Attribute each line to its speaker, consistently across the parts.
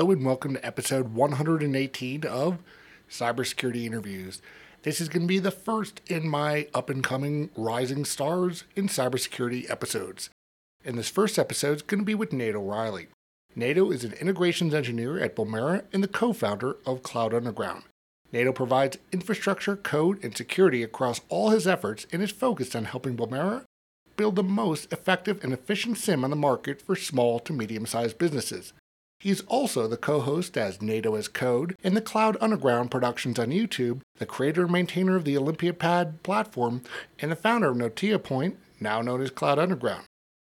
Speaker 1: Hello, and welcome to episode 118 of Cybersecurity Interviews. This is going to be the first in my up and coming Rising Stars in Cybersecurity episodes. And this first episode is going to be with Nato Riley. Nato is an integrations engineer at Blumira and the co founder of Cloud Underground. Nato provides infrastructure, code, and security across all his efforts and is focused on helping Blumira build the most effective and efficient SIEM on the market for small to medium sized businesses. He's also the co host as NATO as Code in the Cloud Underground productions on YouTube, the creator and maintainer of the Olympiapad platform, and the founder of Notia Point, now known as Cloud Underground.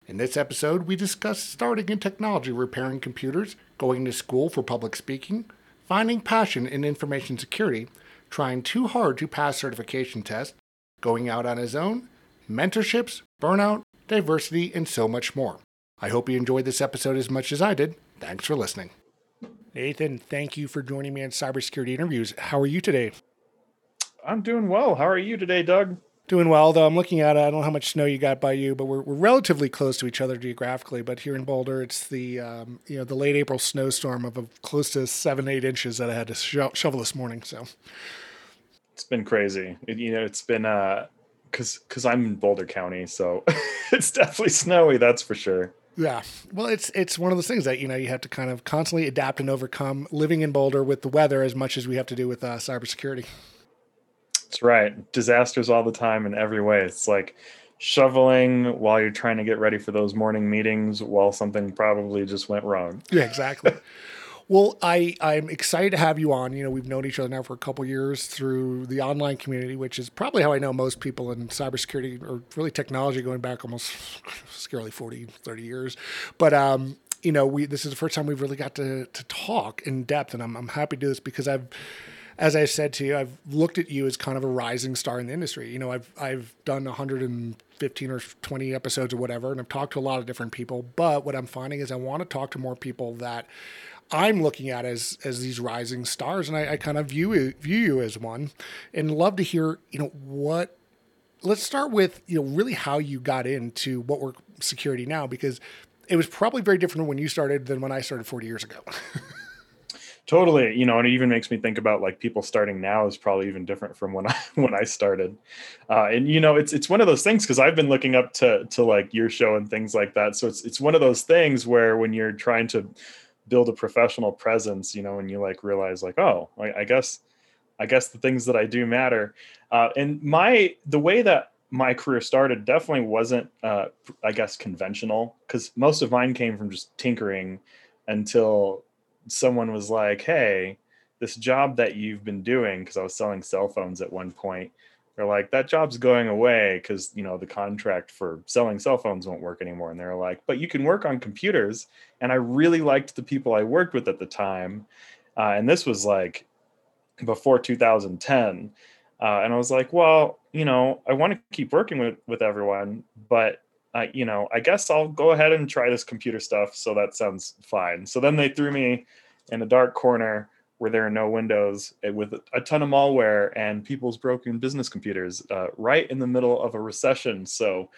Speaker 1: In this episode, we discuss starting in technology repairing computers, going to school for public speaking, finding passion in information security, trying too hard to pass certification tests, going out on his own, mentorships, burnout, diversity, and so much more. I hope you enjoyed this episode as much as I did. Thanks for listening. Nathan, thank you for joining me on Cybersecurity Interviews. How are you today?
Speaker 2: I'm doing well. How are you today, Doug?
Speaker 1: Doing well, though. I'm looking at it. I don't know how much snow you got by you, but we're, we're relatively close to each other geographically. But here in Boulder, it's the um, you know the late April snowstorm of a, close to seven eight inches that I had to sho- shovel this morning. So
Speaker 2: it's been crazy. It, you know, it's been uh, cause cause I'm in Boulder County, so it's definitely snowy. That's for sure.
Speaker 1: Yeah. Well, it's it's one of those things that you know you have to kind of constantly adapt and overcome living in Boulder with the weather as much as we have to do with uh, cybersecurity.
Speaker 2: That's right. Disasters all the time in every way. It's like shoveling while you're trying to get ready for those morning meetings while something probably just went wrong.
Speaker 1: Yeah, exactly. well, I I'm excited to have you on. You know, we've known each other now for a couple years through the online community, which is probably how I know most people in cybersecurity or really technology going back almost scarily 40, 30 years. But um, you know, we this is the first time we've really got to to talk in depth, and I'm I'm happy to do this because I've as I said to you, I've looked at you as kind of a rising star in the industry. You know, I've I've done 115 or 20 episodes or whatever, and I've talked to a lot of different people. But what I'm finding is I want to talk to more people that I'm looking at as as these rising stars, and I, I kind of view view you as one, and love to hear you know what. Let's start with you know really how you got into what we're security now because it was probably very different when you started than when I started 40 years ago.
Speaker 2: totally you know and it even makes me think about like people starting now is probably even different from when i when i started uh, and you know it's it's one of those things because i've been looking up to to like your show and things like that so it's it's one of those things where when you're trying to build a professional presence you know and you like realize like oh i, I guess i guess the things that i do matter uh, and my the way that my career started definitely wasn't uh, i guess conventional because most of mine came from just tinkering until someone was like, "Hey, this job that you've been doing," because I was selling cell phones at one point. They're like, "That job's going away because you know the contract for selling cell phones won't work anymore." And they're like, "But you can work on computers." And I really liked the people I worked with at the time, uh, and this was like before 2010. Uh, and I was like, well, you know, I want to keep working with with everyone, but uh, you know, I guess I'll go ahead and try this computer stuff. So that sounds fine. So then they threw me in a dark corner where there are no windows eh, with a ton of malware and people's broken business computers uh, right in the middle of a recession. So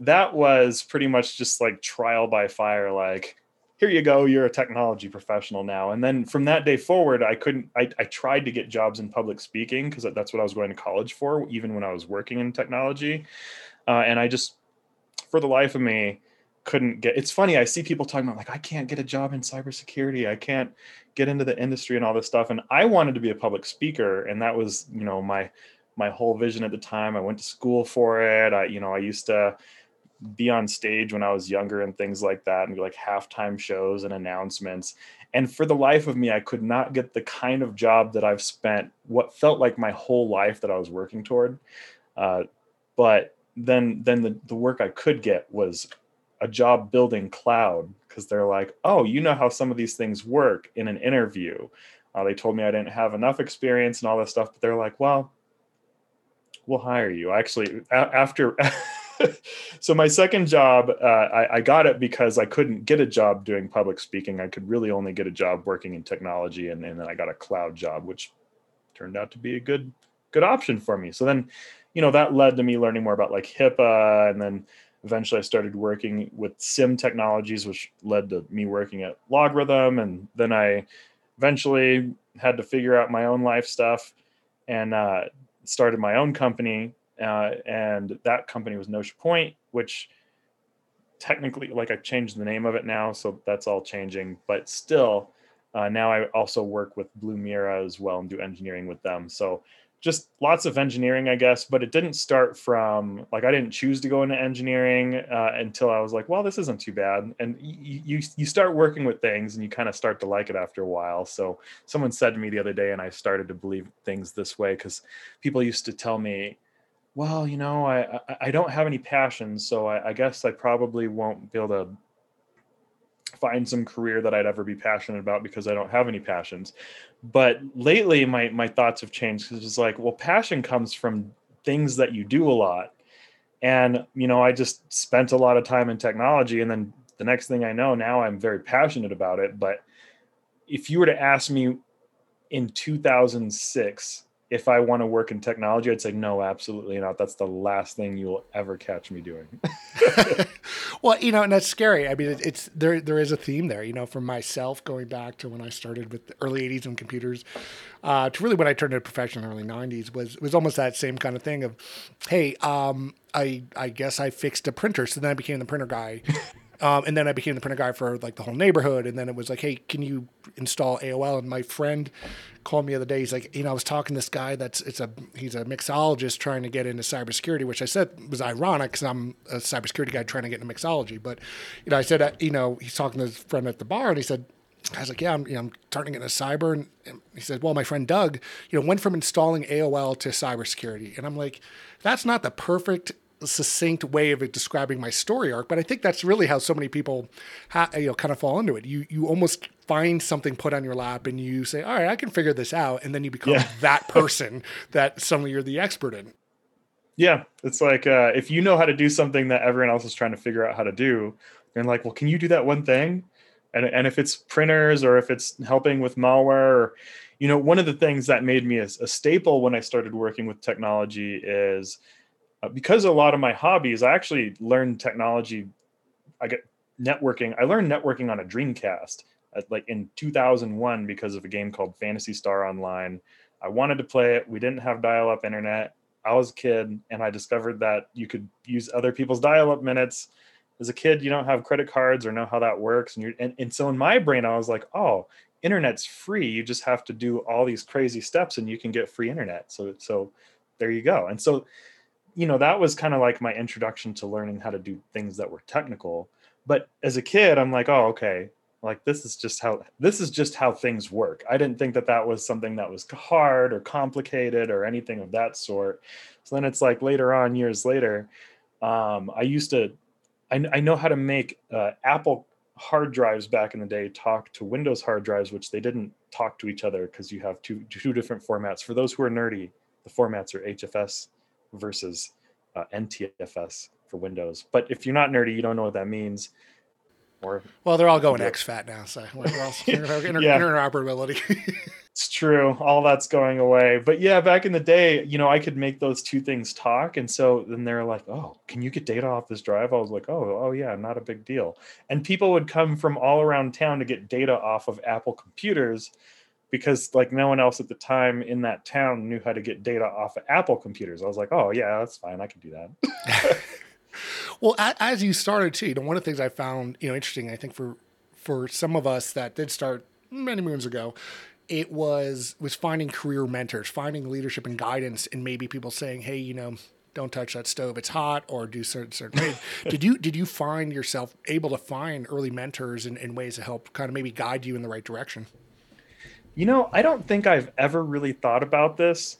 Speaker 2: that was pretty much just like trial by fire. Like, here you go, you're a technology professional now. And then from that day forward, I couldn't, I, I tried to get jobs in public speaking because that's what I was going to college for, even when I was working in technology. Uh, and I just for the life of me couldn't get it's funny i see people talking about like i can't get a job in cybersecurity. I can't get into the industry and all this stuff. And i wanted to be a public speaker and that was you know my my whole vision at the time. I went to school for it. I you know i used to be on stage when i was younger and things like that and do like halftime shows and announcements. And for the life of me i could not get the kind of job that i've spent what felt like my whole life that i was working toward. Uh, but then then the, the work I could get was a job building cloud because they're like, oh, you know how some of these things work in an interview. Uh, they told me I didn't have enough experience and all this stuff, but they're like, well, we'll hire you. Actually, a- after. so my second job, uh, I, I, got it because I couldn't get a job doing public speaking. I could really only get a job working in technology, and, and then I got a cloud job, which turned out to be a good good option for me. So then, you know, that led to me learning more about like HIPAA, and then eventually I started working with SIEM technologies, which led to me working at LogRhythm. and then I eventually had to figure out my own life stuff and uh, started my own company. Uh, and that company was Notia Point, which technically, like I changed the name of it now, so that's all changing. But still, uh, now I also work with Blumira as well and do engineering with them. So just lots of engineering, I guess, but it didn't start from like I didn't choose to go into engineering uh, until I was like, well, this isn't too bad. And you, you start working with things and you kind of start to like it after a while. So someone said to me the other day, and I started to believe things this way because people used to tell me, well, you know, I I, don't have any passions, so I, I guess I probably won't be able to find some career that I'd ever be passionate about because I don't have any passions. But lately, my my thoughts have changed because it's like, well, passion comes from things that you do a lot, and you know, I just spent a lot of time in technology, and then the next thing I know, now I'm very passionate about it. But if you were to ask me in 2006 if I want to work in technology, I'd say no, absolutely not. That's the last thing you'll ever catch me doing.
Speaker 1: well, you know, and that's scary. I mean, it, it's there. There is a theme there. You know, from myself going back to when I started with the early '80s and computers, uh, to really when I turned into professional in the early '90s was was almost that same kind of thing of, hey, um, I I guess I fixed a printer, so then I became the printer guy. Um, and then I became the printer guy for like the whole neighborhood. And then it was like, hey, can you install AOL? And my friend called me the other day. He's like, you know, I was talking to this guy that's it's a he's a mixologist trying to get into cybersecurity, which I said was ironic because I'm a cybersecurity guy trying to get into mixology. But you know, I said, uh, you know, he's talking to his friend at the bar, and he said. I was like, yeah, I'm, you know, I'm starting to get into cyber. And, and he said, well, my friend Doug, you know, went from installing AOL to cybersecurity. And I'm like, that's not the perfect succinct way of describing my story arc, but I think that's really how so many people, ha- you know, kind of fall into it. You you almost find something put on your lap and you say, "All right, I can figure this out," and then you become yeah. that person that suddenly you're the expert in.
Speaker 2: Yeah, it's like uh, if you know how to do something that everyone else is trying to figure out how to do, they're like, "Well, can you do that one thing?" And and if it's printers or if it's helping with malware or you know, one of the things that made me a, a staple when I started working with technology is uh, because a lot of my hobbies, I actually learned technology. I get networking. I learned networking on a Dreamcast, at, like in 2001, because of a game called Phantasy Star Online. I wanted to play it. We didn't have dial-up internet. I was a kid, and I discovered that you could use other people's dial-up minutes. As a kid, you don't have credit cards or know how that works, and you and, and so in my brain, I was like, oh, internet's free. You just have to do all these crazy steps, and you can get free internet. So so there you go. And so you know that was kind of like my introduction to learning how to do things that were technical. But as a kid i'm like oh okay. Like this is just how this is just how things work. I didn't think that that was something that was hard or complicated or anything of that sort. So then it's like later on years later um, i used to I, I, know how to make uh, apple hard drives back in the day talk to windows hard drives which they didn't talk to each other because you have two two different formats. For those who are nerdy the formats are hfs versus uh, NTFS for Windows. But if you're not nerdy, you don't know what that means.
Speaker 1: Or well, they're all going exFAT now, so inter- yeah. interoperability.
Speaker 2: it's true. All that's going away. But yeah, back in the day, you know, I could make those two things talk, and so then they're like, "Oh, can you get data off this drive?" I was like, "Oh, oh yeah, not a big deal." And people would come from all around town to get data off of Apple computers because like no one else at the time in that town knew how to get data off of Apple computers. I was like, oh yeah, that's fine. I can do that.
Speaker 1: well, as you started too, you know, one of the things I found you know interesting, I think for for some of us that did start many moons ago, it was was finding career mentors, finding leadership and guidance, and maybe people saying, hey, you know. Don't touch that stove; it's hot, or do certain certain ways. did you did you find yourself able to find early mentors and, and ways to help kind of maybe guide you in the right direction?
Speaker 2: You know, I don't think I've ever really thought about this,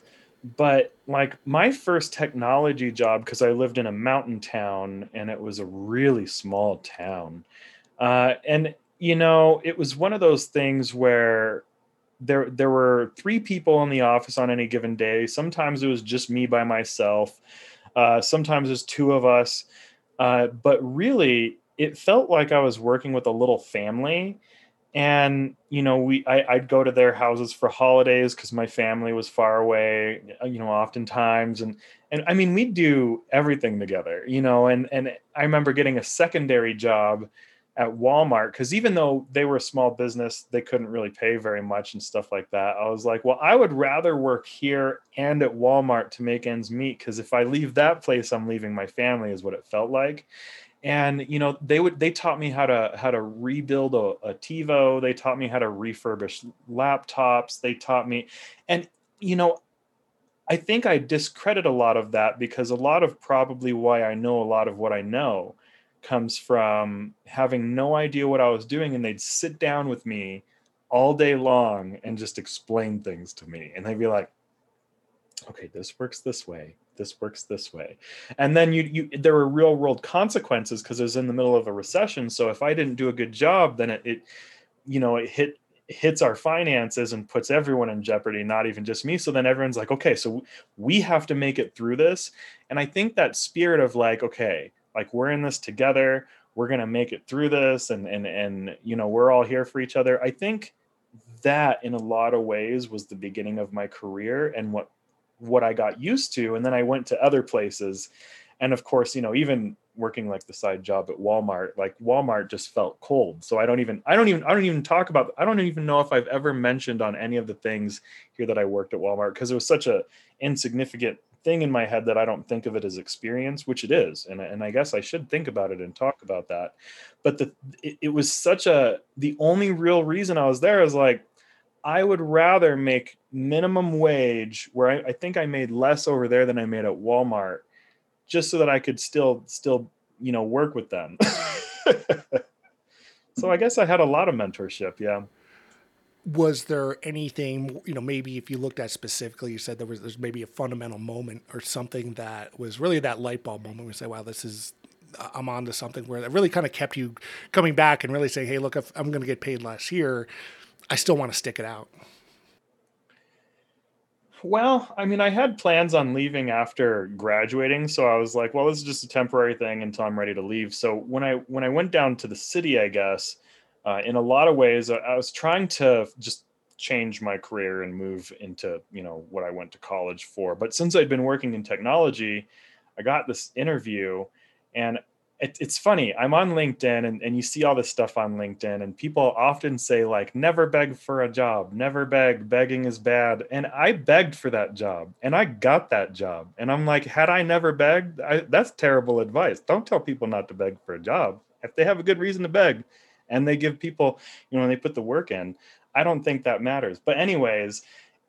Speaker 2: but like my first technology job because i lived in a mountain town and it was a really small town uh, and you know it was one of those things where there there were three people in the office on any given day. Sometimes it was just me by myself uh, sometimes there's two of us uh, but really it felt like i was working with a little family and you know we I, would go to their houses for holidays because my family was far away you know oftentimes. And and i mean we'd do everything together you know and and i remember getting a secondary job at walmart because even though they were a small business they couldn't really pay very much and stuff like that. I was like well i would rather work here and at walmart to make ends meet because if i leave that place i'm leaving my family is what it felt like and you know they would they taught me how to how to rebuild a, a tivo. They taught me how to refurbish laptops. They taught me and you know i think i discredit a lot of that because a lot of probably why i know a lot of what i know comes from having no idea what i was doing and they'd sit down with me all day long and just explain things to me. And they'd be like okay this works this way this works this way. And then you, you there were real world consequences because it was in the middle of a recession so if i didn't do a good job then it, it you know it hit hits our finances and puts everyone in jeopardy not even just me. So then everyone's like okay so we have to make it through this. And i think that spirit of like okay like we're in this together we're going to make it through this and and and you know we're all here for each other. I think that in a lot of ways was the beginning of my career and what what I got used to. And then I went to other places. And of course, you know, even working like the side job at Walmart, like Walmart just felt cold. So I don't even, I don't even, I don't even talk about, I don't even know if I've ever mentioned on any of the things here that I worked at Walmart because it was such a insignificant thing in my head that I don't think of it as experience, which it is. And, and I guess I should think about it and talk about that. But the, it, it was such a, the only real reason I was there is like, I would rather make minimum wage where I, I, think I made less over there than I made at Walmart, just so that I could still still you know work with them. so I guess I had a lot of mentorship. Yeah.
Speaker 1: Was there anything you know? Maybe if you looked at specifically, you said there was there's maybe a fundamental moment or something that was really that light bulb moment where you say, "Wow, this is I'm on to something where that really kind of kept you coming back and really saying, hey, look, I'm going to get paid less here, I still want to stick it out.
Speaker 2: Well, I mean, I had plans on leaving after graduating, so I was like, well, this is just a temporary thing until I'm ready to leave. So when I when I went down to the city, I guess, uh, in a lot of ways, I was trying to just change my career and move into you know what I went to college for. But since I'd been working in technology, I got this interview, and it, it's funny i'm on linkedin and, and you see all this stuff on linkedin and people often say like never beg for a job. Never beg. Begging is bad. And i begged for that job and i got that job. And i'm like had i never begged? I, that's terrible advice. Don't tell people not to beg for a job. If they have a good reason to beg and they give people you know when they put the work in i don't think that matters. But anyways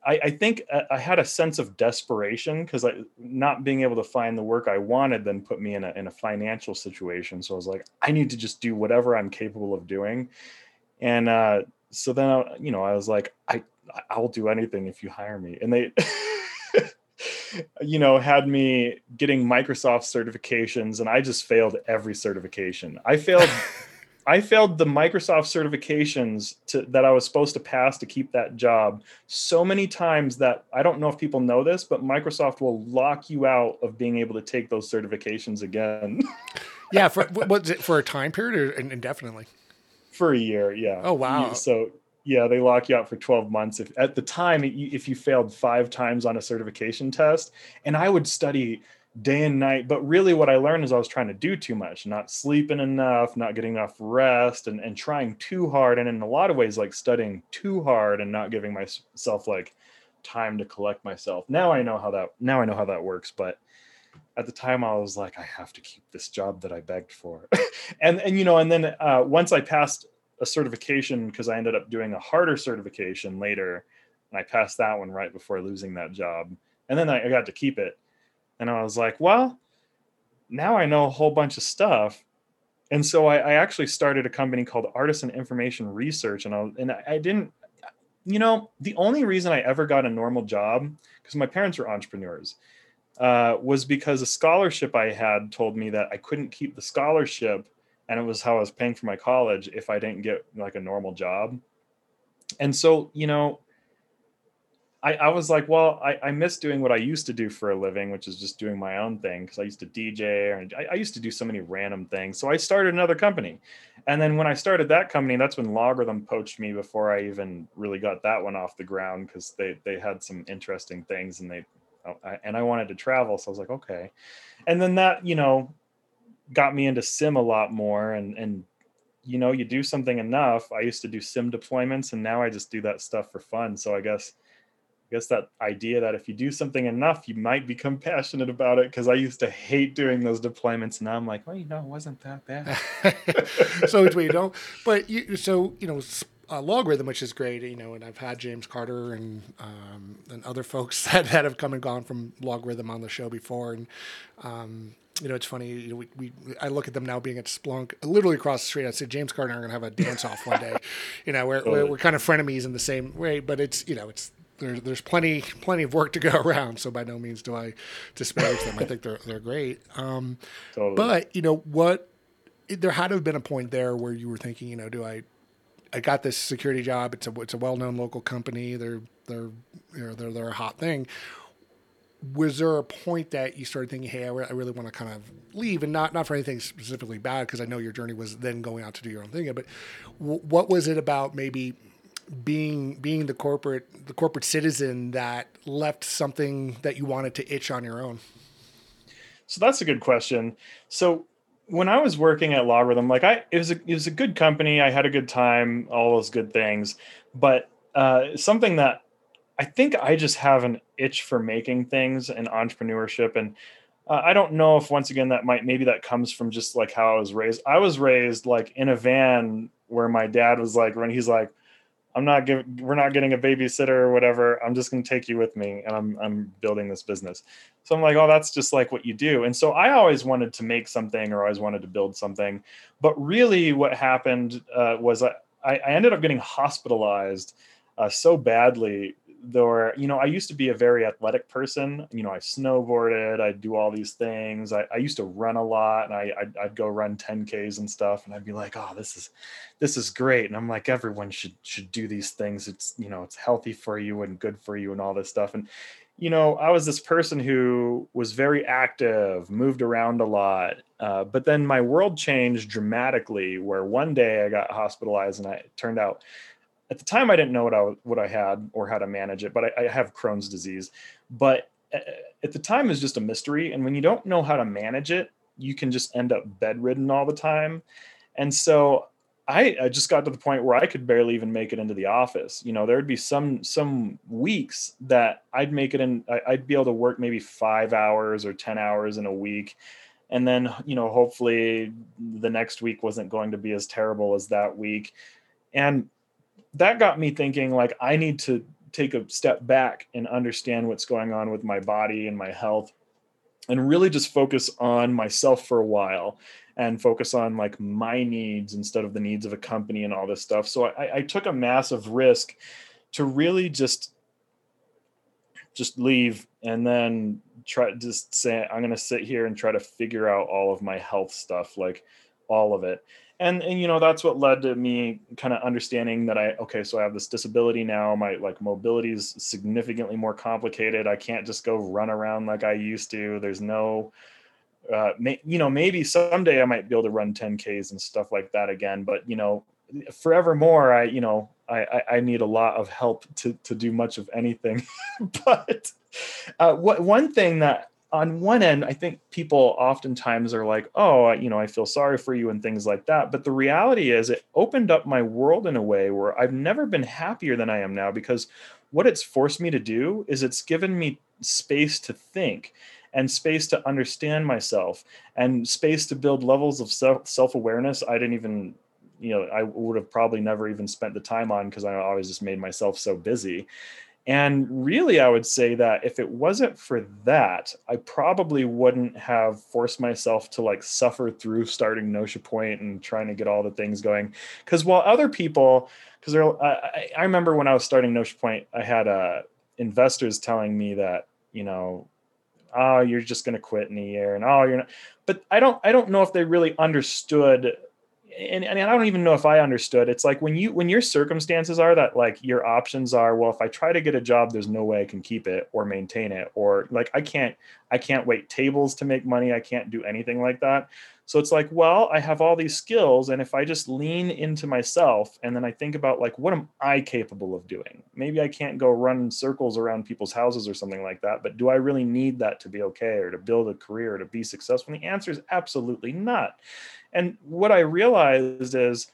Speaker 2: I, I think uh, I had a sense of desperation because not being able to find the work I wanted then put me in a in a financial situation. So I was like, I need to just do whatever I'm capable of doing, and uh, so then I, you know I was like, I I'll do anything if you hire me, and they. you know, had me getting Microsoft certifications, and I just failed every certification. I failed I failed the Microsoft certifications to, that I was supposed to pass to keep that job so many times that I don't know if people know this, but Microsoft will lock you out of being able to take those certifications again.
Speaker 1: yeah, for was it for a time period or indefinitely?
Speaker 2: For a year, yeah.
Speaker 1: Oh wow!
Speaker 2: So yeah, they lock you out for 12 months. If at the time, if you failed five times on a certification test, and I would study day and night. But really, what I learned is I was trying to do too much, not sleeping enough, not getting enough rest, and, and trying too hard. And in a lot of ways, like studying too hard and not giving myself like time to collect myself. Now I know how that now I know how that works. But at the time, I was like, I have to keep this job that I begged for. and and you know, and then uh, once I passed a certification because I ended up doing a harder certification later, and I passed that one right before losing that job. And then I, I got to keep it and I was like, well, now I know a whole bunch of stuff. And so I, I actually started a company called Artisan Information Research, and I and I didn't, you know, the only reason I ever got a normal job, because my parents were entrepreneurs, uh, was because a scholarship I had told me that I couldn't keep the scholarship, and it was how I was paying for my college if I didn't get like a normal job. And so, you know, I, I was like, well, I, I miss doing what I used to do for a living, which is just doing my own thing because I used to DJ and I, I, used to do so many random things. So I started another company. And then when I started that company, that's when LogRhythm poached me before I even really got that one off the ground because they, they had some interesting things and they, oh, and I wanted to travel. So I was like, okay. And then that, you know, got me into SIEM a lot more and, and, you know, you do something enough. I used to do SIEM deployments and now I just do that stuff for fun. So I guess, I guess that idea that if you do something enough, you might become passionate about it. Because I used to hate doing those deployments, and now I'm like, well, you know, it wasn't that bad.
Speaker 1: so you don't. But you, so you know, uh, LogRhythm, which is great, you know, and I've had James Carder and um, and other folks that, that have come and gone from LogRhythm on the show before, and um, you know, it's funny. You know, we, we I look at them now being at Splunk, literally across the street. I said James Carder and I are gonna have a dance off one day. You know, we're, we're, we're kind of frenemies in the same way, but it's you know, it's there's there's plenty plenty of work to go around. So by no means do I disparage them. I think they're they're great. Um, totally. But you know what? There had to have been a point there where you were thinking, you know, do I? I got this security job. It's a it's a well known local company. They're they're you know they're they're a hot thing. Was there a point that you started thinking, hey, I, re- I really want to kind of leave, and not not for anything specifically bad, because I know your journey was then going out to do your own thing. But w- what was it about maybe being being the corporate the corporate citizen that left something that you wanted to itch on your own?
Speaker 2: So that's a good question. So when I was working at LogRhythm, like I it was a it was a good company. I had a good time, all those good things. But uh, something that I think I just have an itch for making things and entrepreneurship and uh, I don't know if once again that might maybe that comes from just like how I was raised. I was raised like in a van where my dad was like when he's like I'm not giving, we're not getting a babysitter or whatever. I'm just going to take you with me and I'm, I'm building this business. So I'm like, oh, that's just like what you do. And so I always wanted to make something or I always wanted to build something. But really what happened uh, was I, I ended up getting hospitalized uh, so badly there you know i used to be a very athletic person. You know i snowboarded i do all these things. I, I, used to run a lot and I I'd, I'd, go run 10ks and stuff and i'd be like oh this is this is great. And i'm like everyone should should do these things. It's you know it's healthy for you and good for you and all this stuff. And you know i was this person who was very active moved around a lot uh, but then my world changed dramatically where one day i got hospitalized and i turned out at the time I didn't know what I what I had or how to manage it, but I, I have Crohn's disease. But uh, at the time is just a mystery, and when you don't know how to manage it, you can just end up bedridden all the time. And so I, I, just got to the point where I could barely even make it into the office. You know, there'd be some some weeks that I'd make it in. I'd be able to work maybe five hours or ten hours in a week, and then you know, hopefully, the next week wasn't going to be as terrible as that week. And that got me thinking like I need to take a step back and understand what's going on with my body and my health and really just focus on myself for a while and focus on like my needs instead of the needs of a company and all this stuff. So I, I took a massive risk to really just just leave and then try just say I'm going to sit here and try to figure out all of my health stuff like all of it. And and you know that's what led to me kind of understanding that i okay so i have this disability now my like mobility is significantly more complicated. I can't just go run around like i used to. There's no uh may, you know maybe someday i might be able to run 10ks and stuff like that again but you know forevermore i you know i i need a lot of help to to do much of anything. But uh what one thing that on one end, I think people oftentimes are like, oh, you know, I feel sorry for you and things like that. But the reality is, it opened up my world in a way where I've never been happier than I am now because what it's forced me to do is it's given me space to think and space to understand myself and space to build levels of self awareness I didn't even you know I would have probably never even spent the time on because I always just made myself so busy and really, I would say that if it wasn't for that, I probably wouldn't have forced myself to like suffer through starting Notion Point and trying to get all the things going. Because while other people, because I, I remember when I was starting Notion Point, I had uh, investors telling me that you know, oh, you're just going to quit in a year, and oh, you're not. But I don't I don't know if they really understood and, and I don't even know if I understood. It's like when you when your circumstances are that like your options are, well, if I try to get a job, there's no way I can keep it or maintain it, or like I can't I can't wait tables to make money. I can't do anything like that. So it's like, well, I have all these skills, and if I just lean into myself and then I think about like what am I capable of doing? Maybe I can't go run circles around people's houses or something like that, but do I really need that to be okay or to build a career or to be successful? And the answer is absolutely not. And what I realized is,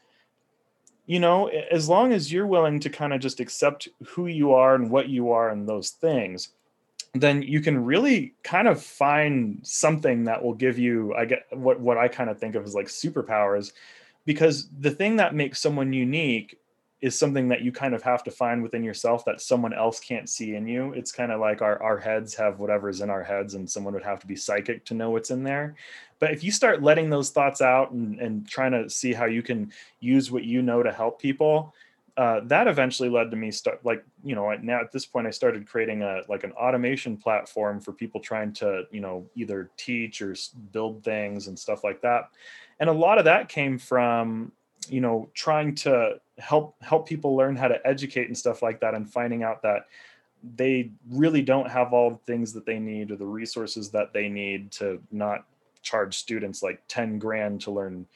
Speaker 2: you know, as long as you're willing to kind of just accept who you are and what you are and those things, then you can really kind of find something that will give you, I get what, what I kind of think of as like superpowers. Because the thing that makes someone unique is something that you kind of have to find within yourself that someone else can't see in you. It's kind of like our, our heads have whatever's in our heads, and someone would have to be psychic to know what's in there. But if you start letting those thoughts out and, and trying to see how you can use what you know to help people, uh, that eventually led to me start like you know now at this point I started creating a like an automation platform for people trying to you know either teach or build things and stuff like that. And a lot of that came from you know trying to help help people learn how to educate and stuff like that and finding out that they really don't have all the things that they need or the resources that they need to not charge students like 10 grand to learn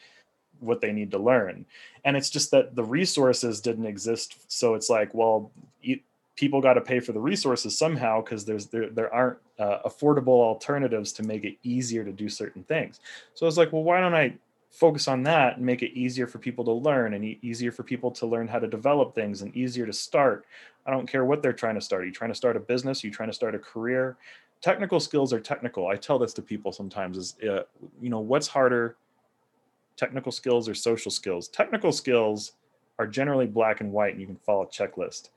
Speaker 2: what they need to learn and it's just that the resources didn't exist so it's like well you, people got to pay for the resources somehow because there's there, there aren't uh, affordable alternatives to make it easier to do certain things so i was like well why don't i focus on that and make it easier for people to learn and e- easier for people to learn how to develop things and easier to start. I don't care what they're trying to start. Are you trying to start a business? Are you trying to start a career? Technical skills are technical. I tell this to people sometimes is, uh, you know, what's harder, technical skills or social skills? Technical skills are generally black and white and you can follow a checklist.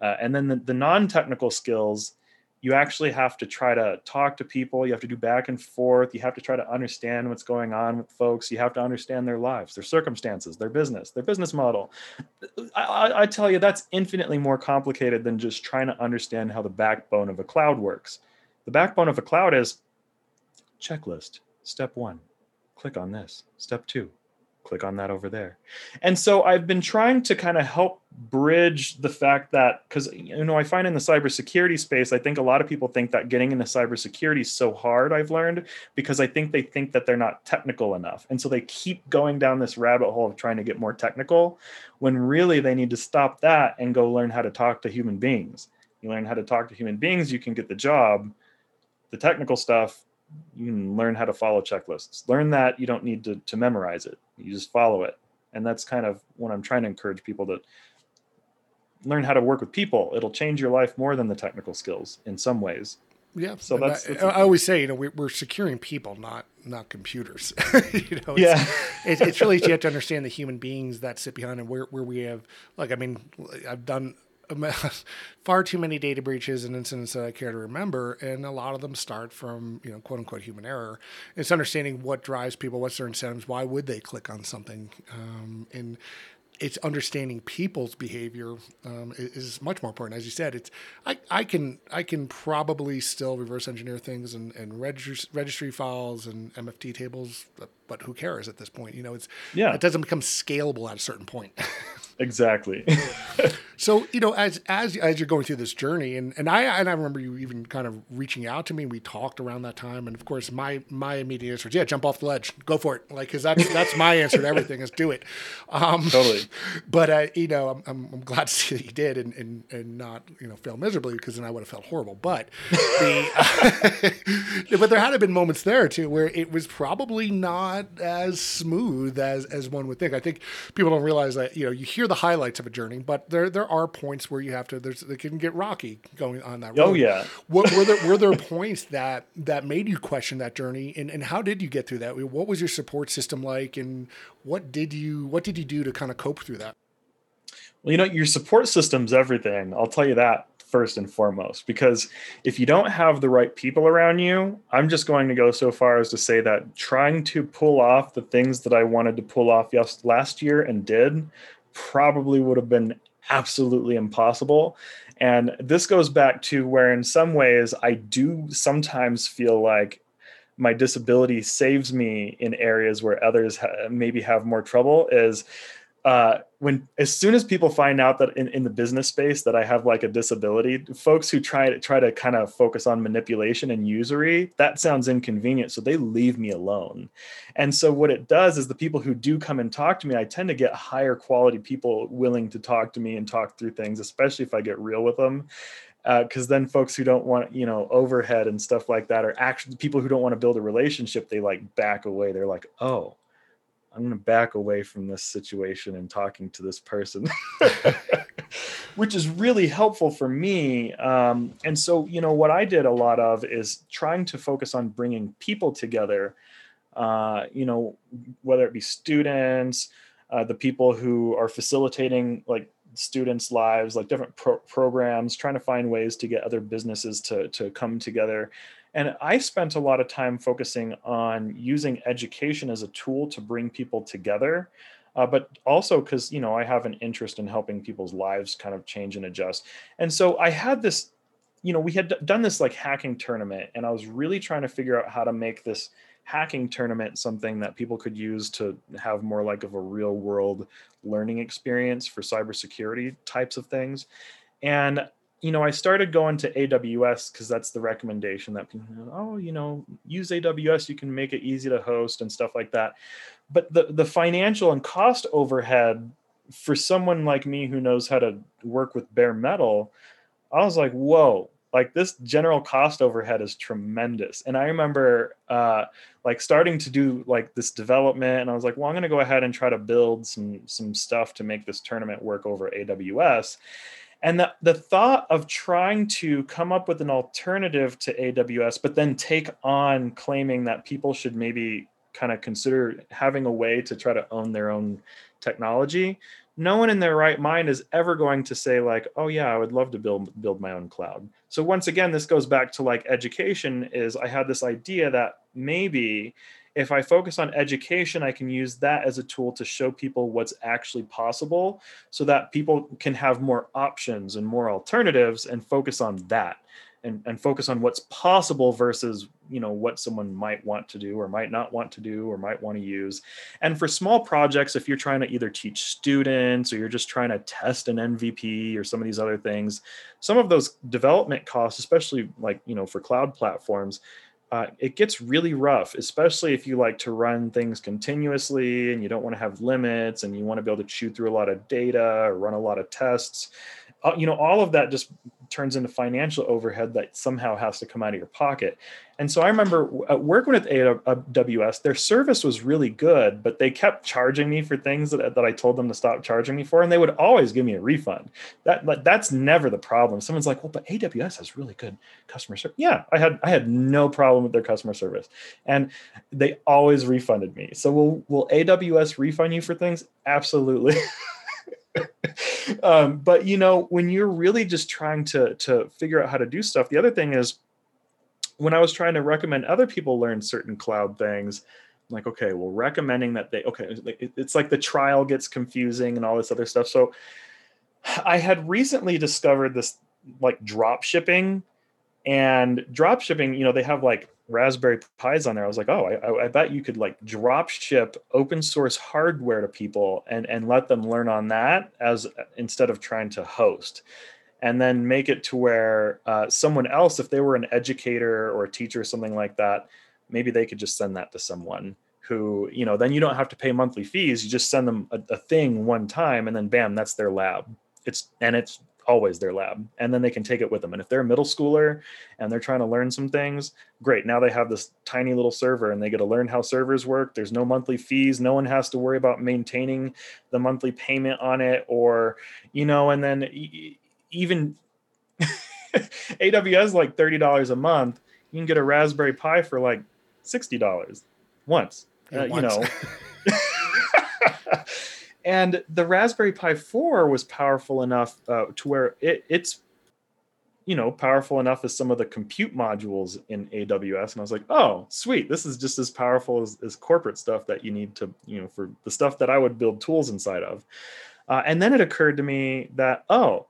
Speaker 2: Uh, and then the, the non-technical skills, you actually have to try to talk to people. You have to do back and forth. You have to try to understand what's going on with folks. You have to understand their lives their circumstances their business their business model. I, I, tell you that's infinitely more complicated than just trying to understand how the backbone of a cloud works. The backbone of a cloud is checklist step one click on this step two click on that over there. And so I've been trying to kind of help bridge the fact that because you know I find in the cybersecurity space, I think a lot of people think that getting into cybersecurity is so hard. I've learned because I think they think that they're not technical enough, and so they keep going down this rabbit hole of trying to get more technical, when really they need to stop that and go learn how to talk to human beings. You learn how to talk to human beings, you can get the job. The technical stuff you can learn how to follow checklists. Learn that you don't need to, to memorize it. You just follow it. And that's kind of what I'm trying to encourage people to learn how to work with people. It'll change your life more than the technical skills in some ways.
Speaker 1: Yeah. So that's, that's I, I, always say, you know, we, are securing people, not not computers. you know, it's,
Speaker 2: yeah.
Speaker 1: it's, it's really you have to understand the human beings that sit behind and where where we have like I mean I've done far too many data breaches and incidents that I care to remember, and a lot of them start from you know quote unquote human error. It's understanding what drives people, what's their incentives, why would they click on something, um, and it's understanding people's behavior um, is, much more important. As you said, it's I, I can I can probably still reverse engineer things and, and registry, registry files and MFT tables, but, who cares at this point? You know, it's
Speaker 2: yeah,
Speaker 1: it doesn't become scalable at a certain point.
Speaker 2: exactly.
Speaker 1: so you know, as as as you're going through this journey, and and I and I remember you even kind of reaching out to me. We talked around that time, and of course, my my immediate answer is yeah, jump off the ledge, go for it, like because that's that's my answer to everything is do it. Um,
Speaker 2: totally.
Speaker 1: But uh, you know, I'm, I'm, I'm glad to see that you did, and and, and not you know fail miserably because then I would have felt horrible. But the uh, but there had been moments there too where it was probably not as smooth as as one would think. I think people don't realize that you know you hear the highlights of a journey, but there there are points where you have to. There's it can get rocky going on that.
Speaker 2: Oh, road. Oh yeah.
Speaker 1: What, were there were there points that that made you question that journey, and and how did you get through that? What was your support system like, and what did you what did you do to kind of cope through that?
Speaker 2: Well, you know, your support system's everything. I'll tell you that first and foremost because if you don't have the right people around you i'm just going to go so far as to say that trying to pull off the things that i wanted to pull off last year and did probably would have been absolutely impossible. And this goes back to where, in some ways, I do sometimes feel like my disability saves me in areas where others ha- maybe have more trouble. Is uh, when as soon as people find out that in, in the business space that I have like a disability, folks who try to try to kind of focus on manipulation and usury, that sounds inconvenient. So they leave me alone. And so what it does is the people who do come and talk to me, I tend to get higher quality people willing to talk to me and talk through things, especially if I get real with them Uh, because uh, then folks who don't want you know overhead and stuff like that are actually people who don't want to build a relationship they like back away they're like oh I'm going to back away from this situation and talking to this person, which is really helpful for me. Um, and so, you know, what I did a lot of is trying to focus on bringing people together, uh, you know, whether it be students, uh, the people who are facilitating like students' lives, like different pro- programs, trying to find ways to get other businesses to, to come together and I spent a lot of time focusing on using education as a tool to bring people together. Uh, but also because you know I have an interest in helping people's lives kind of change and adjust. And so I had this, you know, we had done this like hacking tournament, and I was really trying to figure out how to make this hacking tournament something that people could use to have more like of a real world learning experience for cybersecurity types of things. And you know, I started going to AWS because that's the recommendation that people, oh, you know, use AWS, you can make it easy to host and stuff like that. But the the financial and cost overhead for someone like me who knows how to work with bare metal, I was like, whoa, like this general cost overhead is tremendous. And I remember uh, like starting to do like this development, and I was like, well, I'm gonna go ahead and try to build some some stuff to make this tournament work over AWS and the, the thought of trying to come up with an alternative to aws but then take on claiming that people should maybe kind of consider having a way to try to own their own technology no one in their right mind is ever going to say like oh yeah i would love to build build my own cloud. So once again this goes back to like education is i had this idea that maybe if I focus on education, I can use that as a tool to show people what's actually possible so that people can have more options and more alternatives and focus on that and, and focus on what's possible versus you know what someone might want to do or might not want to do or might want to use. And for small projects if you're trying to either teach students or you're just trying to test an mvp or some of these other things some of those development costs especially like you know for cloud platforms uh, it gets really rough, especially if you like to run things continuously and you don't want to have limits and you want to be able to chew through a lot of data or run a lot of tests. Uh, you know, all of that just turns into financial overhead that somehow has to come out of your pocket. And so I remember working with AWS, their service was really good, but they kept charging me for things that, that I told them to stop charging me for, and they would always give me a refund. That that's never the problem. Someone's like, "Well, but AWS has really good customer service." Yeah, I had I had no problem with their customer service, and they always refunded me. So will will AWS refund you for things? Absolutely. um, but you know, when you're really just trying to to figure out how to do stuff, the other thing is when I was trying to recommend other people learn certain cloud things, I'm like, okay, well, recommending that they okay, it's like the trial gets confusing and all this other stuff. So I had recently discovered this like drop shipping and drop shipping, you know, they have like Raspberry Pis on there. I was like, oh, I, I, bet you could like drop ship open source hardware to people and and let them learn on that as instead of trying to host, and then make it to where uh, someone else, if they were an educator or a teacher or something like that, maybe they could just send that to someone who you know then you don't have to pay monthly fees. You just send them a, a thing one time and then bam that's their lab. It's and it's always their lab and then they can take it with them. And if they're a middle schooler and they're trying to learn some things great now they have this tiny little server and they get to learn how servers work. There's no monthly fees. No one has to worry about maintaining the monthly payment on it or you know and then even aws like $30 a month. You can get a raspberry pi for like $60 once. Uh, you know and the Raspberry Pi 4 was powerful enough uh, to where it, it's you know powerful enough as some of the compute modules in aws and i was like oh sweet this is just as powerful as, as corporate stuff that you need to you know for the stuff that i would build tools inside of Uh, and then it occurred to me that, oh,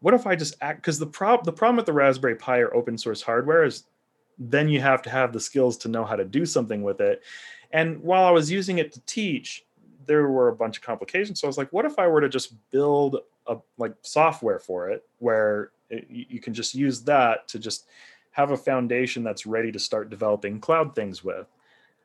Speaker 2: what if I just act? Because the, prob- the problem with the Raspberry Pi or open source hardware is then you have to have the skills to know how to do something with it. And while I was using it to teach, there were a bunch of complications. So I was like, what if I were to just build a like software for it where it, you can just use that to just have a foundation that's ready to start developing cloud things with.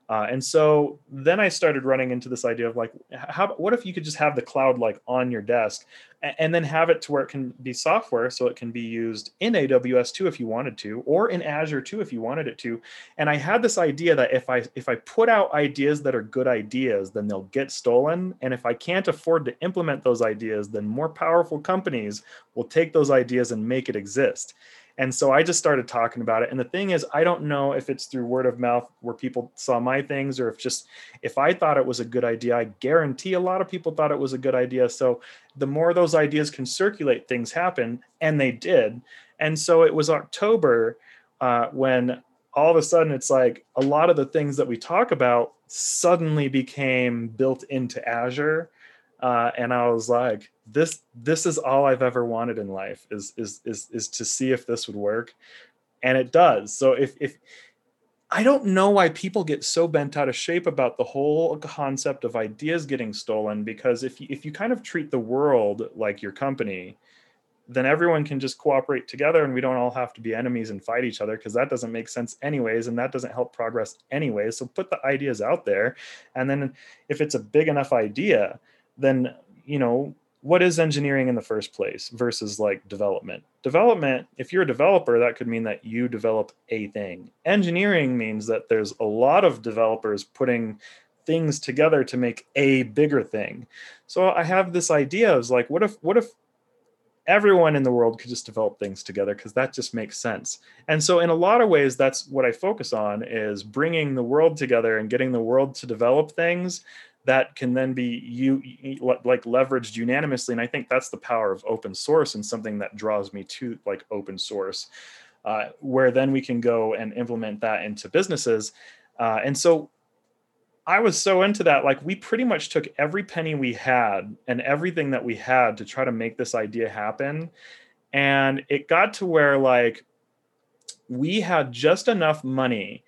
Speaker 2: Uh, and so then I started running into this idea of like, how, what if you could just have the cloud like on your desk and, and then have it to where it can be software so it can be used in AWS too if you wanted to, or in Azure too if you wanted it to. And I had this idea that if I if I put out ideas that are good ideas, then they'll get stolen. And if I can't afford to implement those ideas, then more powerful companies will take those ideas and make it exist. And so I just started talking about it. And the thing is, I don't know if it's through word of mouth where people saw my things or if just if I thought it was a good idea, I guarantee a lot of people thought it was a good idea. So the more those ideas can circulate, things happen. And they did. And so it was October uh, when all of a sudden it's like a lot of the things that we talk about suddenly became built into Azure. Uh, and I was like, this this is all I've ever wanted in life is is is is to see if this would work, and it does. So if if I don't know why people get so bent out of shape about the whole concept of ideas getting stolen because if you, if you kind of treat the world like your company, then everyone can just cooperate together and we don't all have to be enemies and fight each other because that doesn't make sense anyways and that doesn't help progress anyways. So put the ideas out there and then if it's a big enough idea, then you know what is engineering in the first place versus like development? Development if you're a developer that could mean that you develop a thing. Engineering means that there's a lot of developers putting things together to make a bigger thing. So i have this idea of like what if what if everyone in the world could just develop things together? Because that just makes sense. And so in a lot of ways that's what i focus on is bringing the world together and getting the world to develop things that can then be you like leveraged unanimously and i think that's the power of open source and something that draws me to like open source uh, where then we can go and implement that into businesses. Uh, and so i was so into that like we pretty much took every penny we had and everything that we had to try to make this idea happen. And it got to where like we had just enough money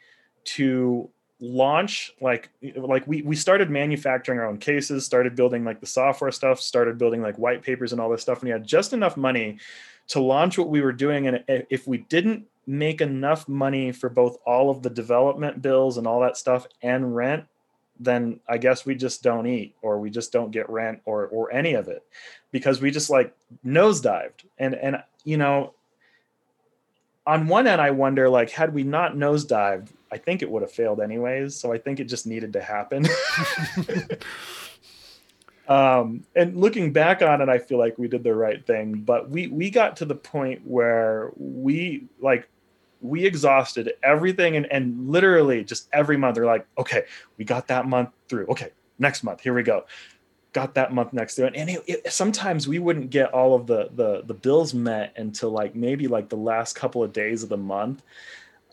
Speaker 2: to launch like like we we started manufacturing our own cases started building like the software stuff started building like white papers and all this stuff and we had just enough money to launch what we were doing and if we didn't make enough money for both all of the development bills and all that stuff and rent then i guess we just don't eat or we just don't get rent or or any of it because we just like nosedived. And and you know on one end i wonder like had we not nosedived I think it would have failed anyways. So I think it just needed to happen. um, and looking back on it, I feel like we did the right thing. But we we got to the point where we like we exhausted everything and, and literally just every month they're like, okay, we got that month through. Okay, next month, here we go. Got that month next through. And it, it, sometimes we wouldn't get all of the, the the bills met until like maybe like the last couple of days of the month.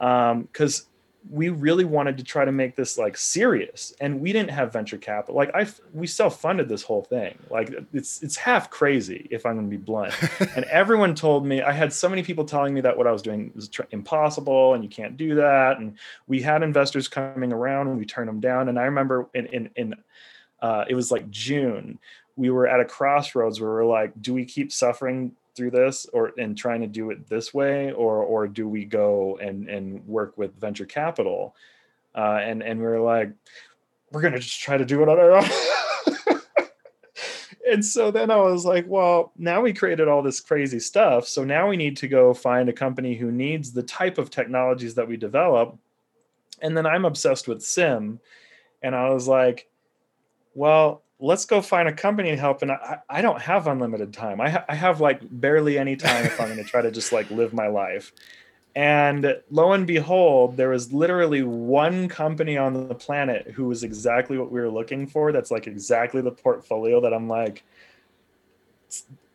Speaker 2: Um, because we really wanted to try to make this like serious and we didn't have venture capital. Like i we self-funded this whole thing. Like it's it's half crazy if i'm going to be blunt. And everyone told me i had so many people telling me that what i was doing was tr- impossible and you can't do that and we had investors coming around and we turned them down and i remember in in, in uh, it was like june we were at a crossroads where we're like do we keep suffering through this or and trying to do it this way or or do we go and and work with venture capital? Uh, and and we are like we're gonna just try to do it on our own. And so then i was like well now we created all this crazy stuff so now we need to go find a company who needs the type of technologies that we develop. And then i'm obsessed with SIEM and i was like well let's go find a company to help. And I, I don't have unlimited time. I, ha- I have like barely any time if I'm going to try to just like live my life. And lo and behold, there was literally one company on the planet who was exactly what we were looking for. That's like exactly the portfolio that I'm like,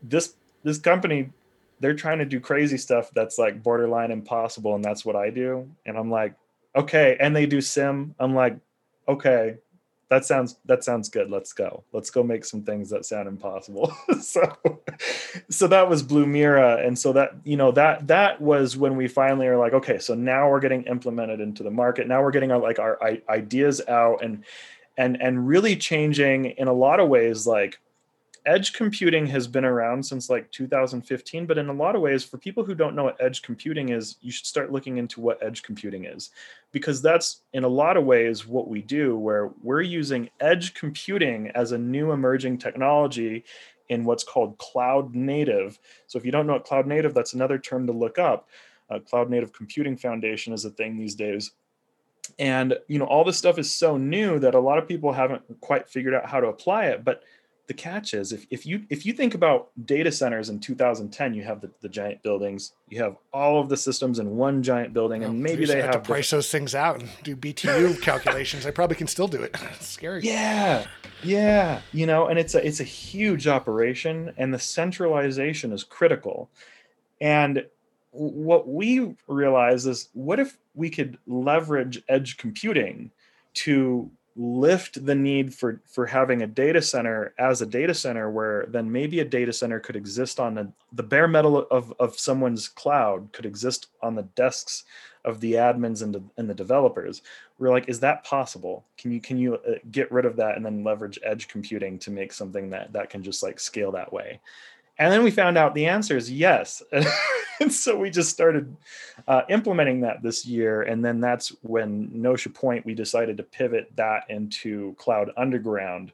Speaker 2: this this company, they're trying to do crazy stuff that's like borderline impossible, and that's what I do. And I'm like, okay. And they do SIEM. I'm like, okay, that sounds that sounds good. Let's go. Let's go make some things that sound impossible. So so that was Blumira. And so that you know that that was when we finally are like okay so now we're getting implemented into the market. Now we're getting our like our ideas out and and and really changing in a lot of ways like edge computing has been around since like 2015 but in a lot of ways for people who don't know what edge computing is you should start looking into what edge computing is. Because that's in a lot of ways what we do where we're using edge computing as a new emerging technology in what's called cloud native. So if you don't know what cloud native that's another term to look up. Uh, cloud native computing foundation is a thing these days. And you know all this stuff is so new that a lot of people haven't quite figured out how to apply it but the catch is if, if you if you think about data centers in 2010 you have the, the giant buildings you have all of the systems in one giant building and maybe they have,
Speaker 1: have to price those things out and do btu calculations. I probably can still do it. It's scary.
Speaker 2: Yeah yeah you know and it's a it's a huge operation and the centralization is critical. And what we realize is what if we could leverage edge computing to lift the need for for having a data center as a data center where then maybe a data center could exist on the, the bare metal of, of someone's cloud could exist on the desks of the admins and the, and the developers. We're like is that possible? Can you can you uh, get rid of that and then leverage edge computing to make something that that can just like scale that way and then we found out the answer is yes. and so we just started uh, implementing that this year. And then that's when Notion Point, we decided to pivot that into Cloud Underground,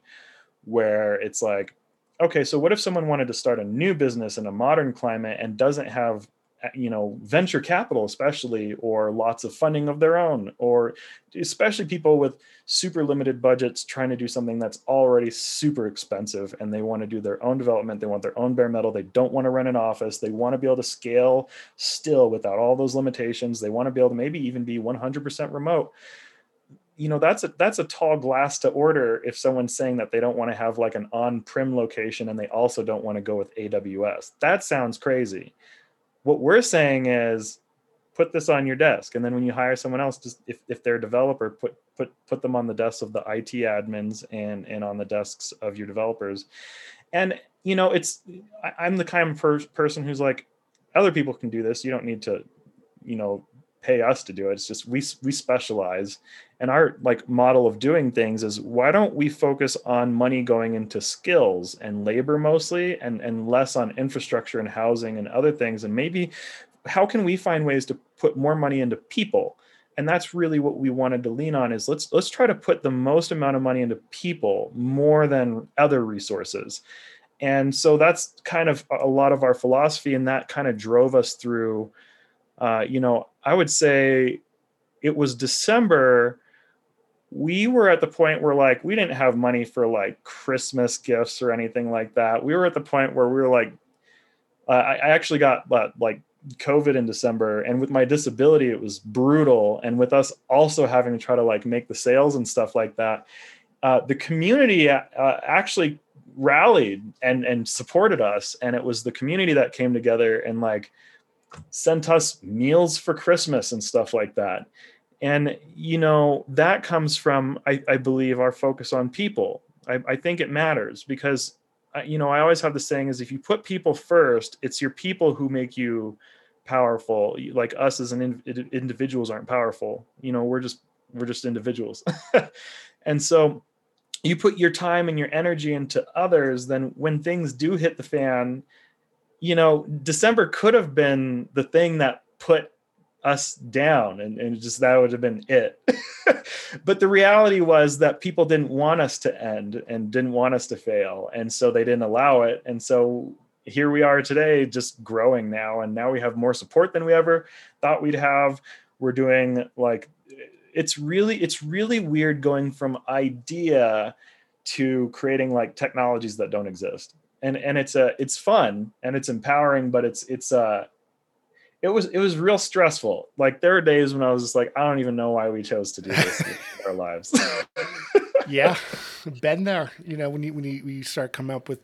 Speaker 2: where it's like, okay, so what if someone wanted to start a new business in a modern climate and doesn't have Uh, you know venture capital especially or lots of funding of their own or especially people with super limited budgets trying to do something that's already super expensive and they want to do their own development they want their own bare metal they don't want to run an office they want to be able to scale still without all those limitations they want to be able to maybe even be 100% remote. You know that's a that's a tall glass to order if someone's saying that they don't want to have like an on-prem location and they also don't want to go with AWS that sounds crazy what we're saying is put this on your desk. And then when you hire someone else just if, if they're a developer put put put them on the desks of the IT admins and and on the desks of your developers. And you know it's I, am the kind of per- person who's like other people can do this. You don't need to you know pay us to do it. It's just we we specialize. And our like model of doing things is why don't we focus on money going into skills and labor mostly and and less on infrastructure and housing and other things? And maybe how can we find ways to put more money into people? And that's really what we wanted to lean on is let's let's try to put the most amount of money into people more than other resources. And so that's kind of a lot of our philosophy and that kind of drove us through uh, you know, I would say it was December. We were at the point where like we didn't have money for like Christmas gifts or anything like that. We were at the point where we were like, uh, I, I actually got uh, like COVID in December, and with my disability, it was brutal. And with us also having to try to like make the sales and stuff like that, uh, the community uh, actually rallied and and supported us, and it was the community that came together and like sent us meals for Christmas and stuff like that. And, you know, that comes from, I, I believe, our focus on people. I, I think it matters because, you know, I always have the saying is if you put people first, it's your people who make you powerful. Like us as an in, individuals aren't powerful. You know, we're just, we're just individuals. and so you put your time and your energy into others, then when things do hit the fan, you know, December could have been the thing that put us down and, and just that would have been it. but the reality was that people didn't want us to end and didn't want us to fail. And so they didn't allow it. And so here we are today, just growing now. And now we have more support than we ever thought we'd have. We're doing like, it's really, it's really weird going from idea to creating like technologies that don't exist and and it's a it's fun and it's empowering but it's it's uh it was it was real stressful. Like there are days when i was just like i don't even know why we chose to do this in our lives.
Speaker 1: Yeah been there you know when you when you, when you start coming up with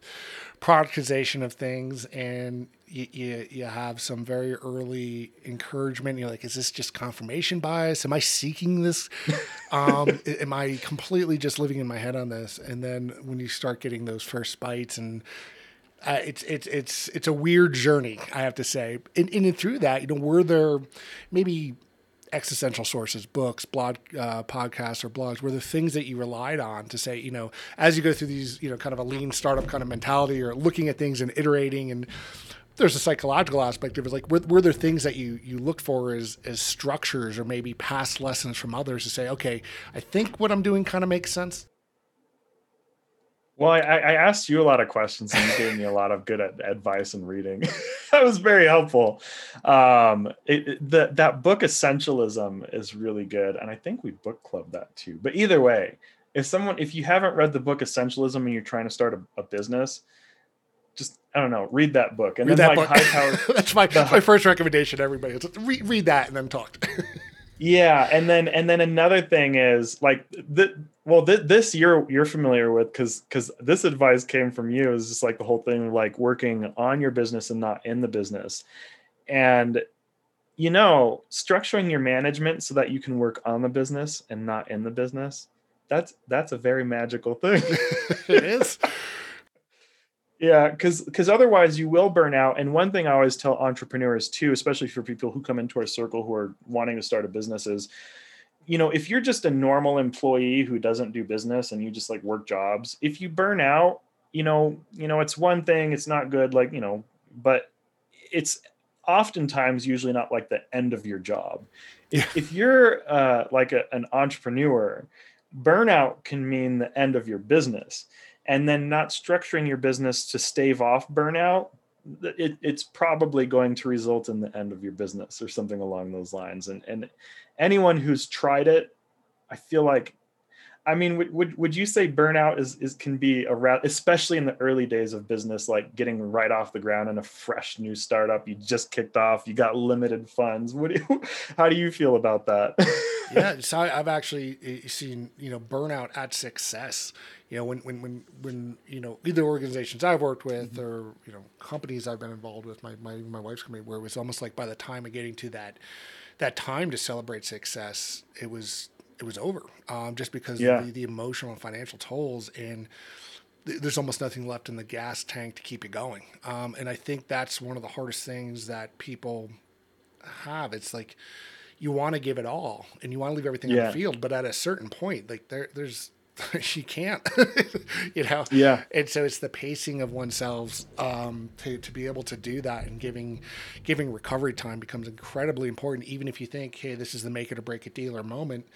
Speaker 1: productization of things and you, you, you have some very early encouragement. You're like, is this just confirmation bias? Am I seeking this? um, am I completely just living in my head on this? And then when you start getting those first bites and uh, it's it's it's it's a weird journey, I have to say. And, and through that, you know, were there maybe existential sources, books, blog, uh, podcasts, or blogs, were the things that you relied on to say, you know, as you go through these, you know, kind of a lean startup kind of mentality, or looking at things and iterating and there's a psychological aspect of it. Like, were, were there things that you you look for as as structures or maybe past lessons from others to say, okay, I think what I'm doing kind of makes sense.
Speaker 2: Well, I, I, asked you a lot of questions and you gave me a lot of good advice and reading. that was very helpful. Um, it, it, the, that book Essentialism is really good, and I think we book club that too. But either way, if someone if you haven't read the book Essentialism and you're trying to start a, a business, just I don't know, read that book. And
Speaker 1: read
Speaker 2: then like
Speaker 1: book. That's my the, my first recommendation to everybody. Is read, read that and then talk.
Speaker 2: yeah, and then and then another thing is like the well th- this you're you're familiar with because because this advice came from you is just like the whole thing of like working on your business and not in the business, and you know structuring your management so that you can work on the business and not in the business that's that's a very magical thing
Speaker 1: it is
Speaker 2: yeah, because because otherwise you will burn out. And one thing I always tell entrepreneurs too, especially for people who come into our circle who are wanting to start a business, is you know if you're just a normal employee who doesn't do business and you just like work jobs, if you burn out, you know, you know it's one thing, it's not good, like you know, but it's oftentimes usually not like the end of your job.
Speaker 1: Yeah.
Speaker 2: If, if you're uh, like a, an entrepreneur, burnout can mean the end of your business and then not structuring your business to stave off burnout it, it's probably going to result in the end of your business or something along those lines and and anyone who's tried it i feel like I mean, would, would, would you say burnout is, is can be a route, especially in the early days of business, like getting right off the ground in a fresh new startup, you just kicked off, you got limited funds. What do you, how do you feel about that?
Speaker 1: yeah, so I've actually eh, seen you know burnout at success. You know, when when when when you know either organizations I've worked with mm-hmm. or you know companies I've been involved with, my my my wife's company, where it was almost like by the time of getting to that that time to celebrate success, it was it was over um, just because yeah. of the, the, emotional and financial tolls and there's almost nothing left in the gas tank to keep you going um, and i think that's one of the hardest things that people have it's like you want to give it all and you want to leave everything yeah. on the field but at a certain point like there there's she can't you know?
Speaker 2: Yeah.
Speaker 1: And so it's the pacing of oneself um, to, to be able to do that and giving giving recovery time becomes incredibly important even if you think hey this is the make it or break it deal or moment.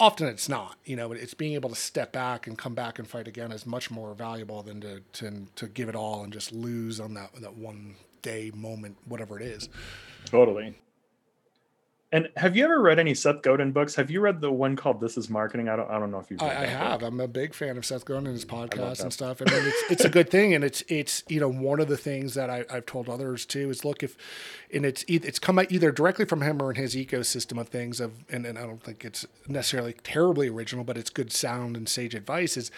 Speaker 1: Often it's not you know it's being able to step back and come back and fight again is much more valuable than to to, to give it all and just lose on that that one day moment whatever it is.
Speaker 2: Totally and have you ever read any Seth Godin books? Have you read the one called "This Is Marketing"? I don't. I don't know if you've.
Speaker 1: I, I have. I'm a big fan of Seth Godin and his podcast and stuff. I mean, it's it's a good thing, and it's it's you know one of the things that I, have told others too is look if, and it's it's come either directly from him or in his ecosystem of things of, and, and I don't think it's necessarily terribly original, but it's good sound and sage advice. Is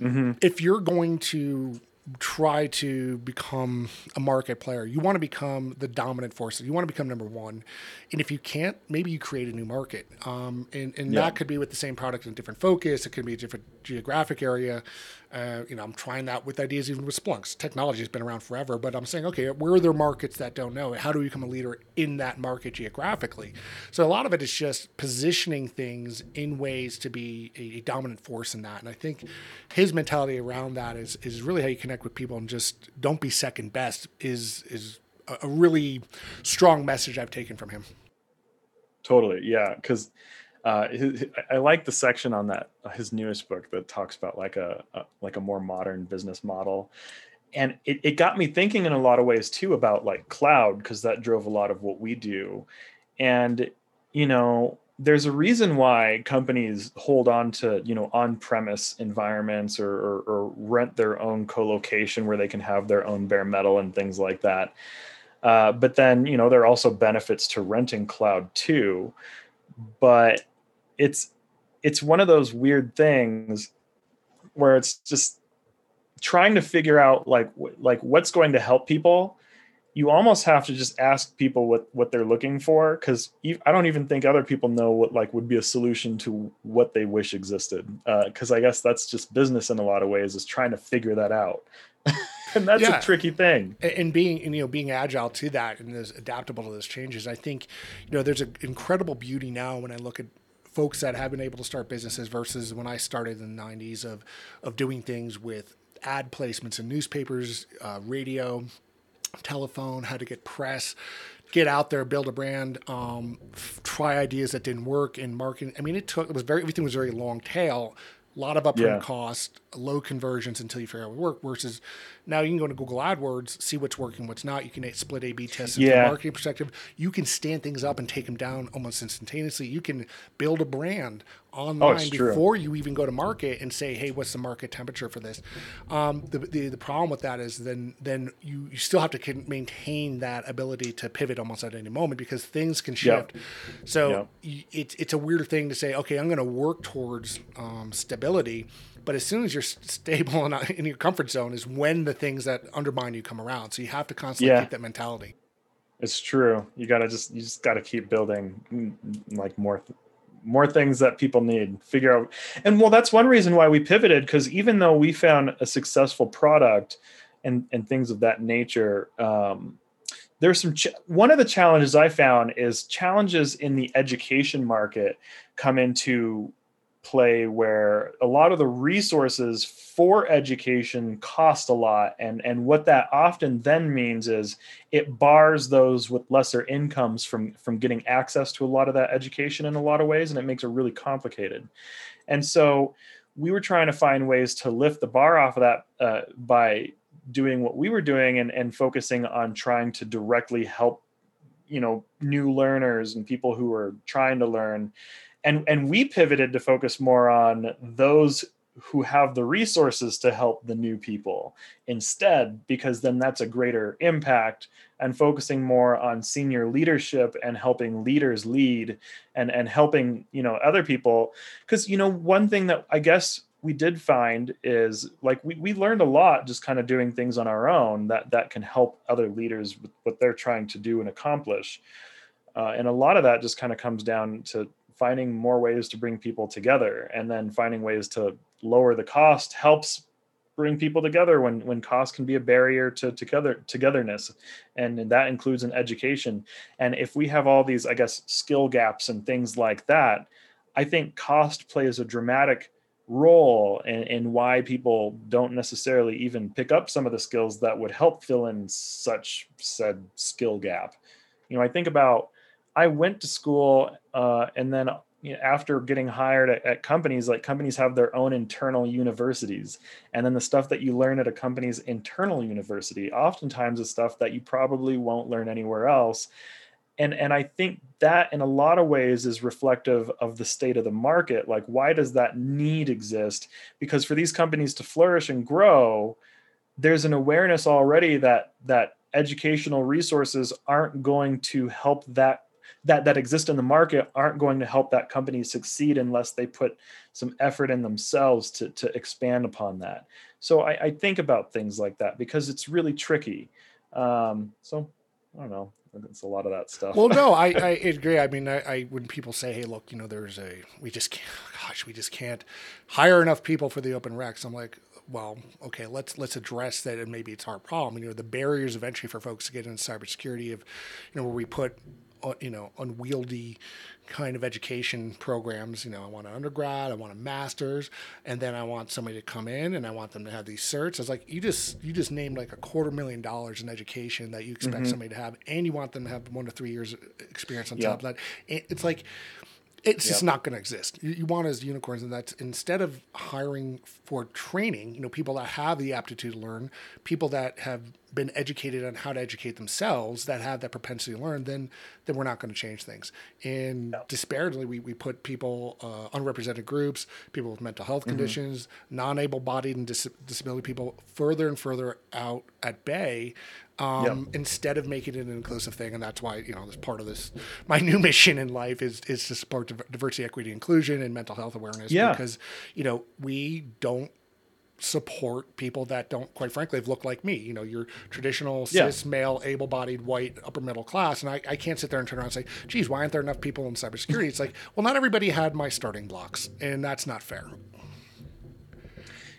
Speaker 1: mm-hmm. if you're going to try to become a market player. You want to become the dominant force. You want to become number one. And if you can't, maybe you create a new market. Um, and and yeah. that could be with the same product and different focus. It could be a different geographic area. Uh, you know, I'm trying that with ideas even with Splunks. Technology has been around forever, but I'm saying, okay, where are there markets that don't know? How do we become a leader in that market geographically? So a lot of it is just positioning things in ways to be a, a dominant force in that. And I think his mentality around that is is really how you connect with people and just don't be second best is is a, a really strong message I've taken from him.
Speaker 2: Totally, yeah, because uh, his, I like the section on that uh, his newest book that talks about like a, a like a more modern business model, and it, it got me thinking in a lot of ways too about like cloud because that drove a lot of what we do, and you know there's a reason why companies hold on to you know on-premise environments or, or, or rent their own co-location where they can have their own bare metal and things like that. Uh, but then you know there are also benefits to renting cloud too. But it's it's one of those weird things where it's just trying to figure out like like what's going to help people. You almost have to just ask people what what they're looking for because i don't even think other people know what like would be a solution to what they wish existed because uh, i guess that's just business in a lot of ways is trying to figure that out. And that's yeah. a tricky thing.
Speaker 1: And being you know being agile to that and as adaptable to those changes. I think you know there's an incredible beauty now when i look at folks that have been able to start businesses versus when i started in the 90s of of doing things with ad placements in newspapers uh, radio telephone, how to get press, get out there, build a brand, um, f- try ideas that didn't work in marketing. I mean, it took it was very everything was very long tail, a lot of upfront yeah. cost, low conversions until you figure out what work. Versus now you can go to Google AdWords, see what's working, what's not. You can split A/B tests yeah. from a marketing perspective. You can stand things up and take them down almost instantaneously. You can build a brand online oh, before you even go to market and say, "Hey, what's the market temperature for this?" Um, the, the, the problem with that is then then you, you still have to maintain that ability to pivot almost at any moment because things can shift. Yep. So yep. it's it's a weird thing to say. Okay, I'm going to work towards um, stability, but as soon as you're stable and in your comfort zone is when the things that undermine you come around. So you have to constantly yeah. keep that mentality.
Speaker 2: It's true. You gotta just you just gotta keep building mm, like more more things that people need figure out and well that's one reason why we pivoted because even though we found a successful product and and things of that nature um, there's some ch- one of the challenges i found is challenges in the education market come into play where a lot of the resources for education cost a lot. And and what that often then means is it bars those with lesser incomes from from getting access to a lot of that education in a lot of ways and it makes it really complicated. And so we were trying to find ways to lift the bar off of that uh, by doing what we were doing and, and focusing on trying to directly help you know new learners and people who are trying to learn and and we pivoted to focus more on those who have the resources to help the new people instead because then that's a greater impact and focusing more on senior leadership and helping leaders lead and and helping you know other people. Because you know one thing that i guess we did find is like we, we learned a lot just kind of doing things on our own that that can help other leaders with what they're trying to do and accomplish. Uh, and a lot of that just kind of comes down to finding more ways to bring people together and then finding ways to lower the cost helps bring people together when when cost can be a barrier to together togetherness. And, that includes in education. And if we have all these i guess skill gaps and things like that i think cost plays a dramatic role in, in why people don't necessarily even pick up some of the skills that would help fill in such said skill gap. You know i think about I went to school uh, and then you know, after getting hired at, at, companies, like companies have their own internal universities. And then the stuff that you learn at a company's internal university oftentimes is stuff that you probably won't learn anywhere else. And, and I think that in a lot of ways is reflective of the state of the market. Like, why does that need exist? Because for these companies to flourish and grow, there's an awareness already that that educational resources aren't going to help that that that exist in the market aren't going to help that company succeed unless they put some effort in themselves to to expand upon that. So I, I think about things like that because it's really tricky. Um, so I don't know. It's a lot of that stuff.
Speaker 1: Well, no, I, I agree. I mean, I, I, when people say, "Hey, look, you know, there's a we just can't, gosh, we just can't hire enough people for the open recs," I'm like, well, okay, let's let's address that, and maybe it's our problem. You know, the barriers of entry for folks to get into cybersecurity of, you know, where we put you know unwieldy kind of education programs. You know, I want an undergrad, I want a master's, and then I want somebody to come in and I want them to have these certs. It's like you just you just named like a quarter million dollars in education that you expect mm-hmm. somebody to have, and you want them to have one to three years experience on top of that. It's like it's yep. just not going to exist. You, you, want as unicorns, and that's instead of hiring for training, you know, people that have the aptitude to learn, people that have been educated on how to educate themselves, that have that propensity to learn, then then we're not going to change things. And yep. disparately, we, we put people, uh, unrepresented groups, people with mental health mm-hmm. conditions, non-able-bodied and dis- disability people, further and further out at bay um, yep. instead of making it an inclusive thing. And that's why, you know, this part of this, my new mission in life is, is to support diversity, equity, inclusion, and mental health awareness.
Speaker 2: Yeah.
Speaker 1: Because, you know, we don't support people that don't, quite frankly, look like me. You know, your traditional
Speaker 2: Yeah.
Speaker 1: cis male, able bodied, white, upper middle class. And I, I can't sit there and turn around and say, geez, why aren't there enough people in cybersecurity? it's like, well, not everybody had my starting blocks, and that's not fair.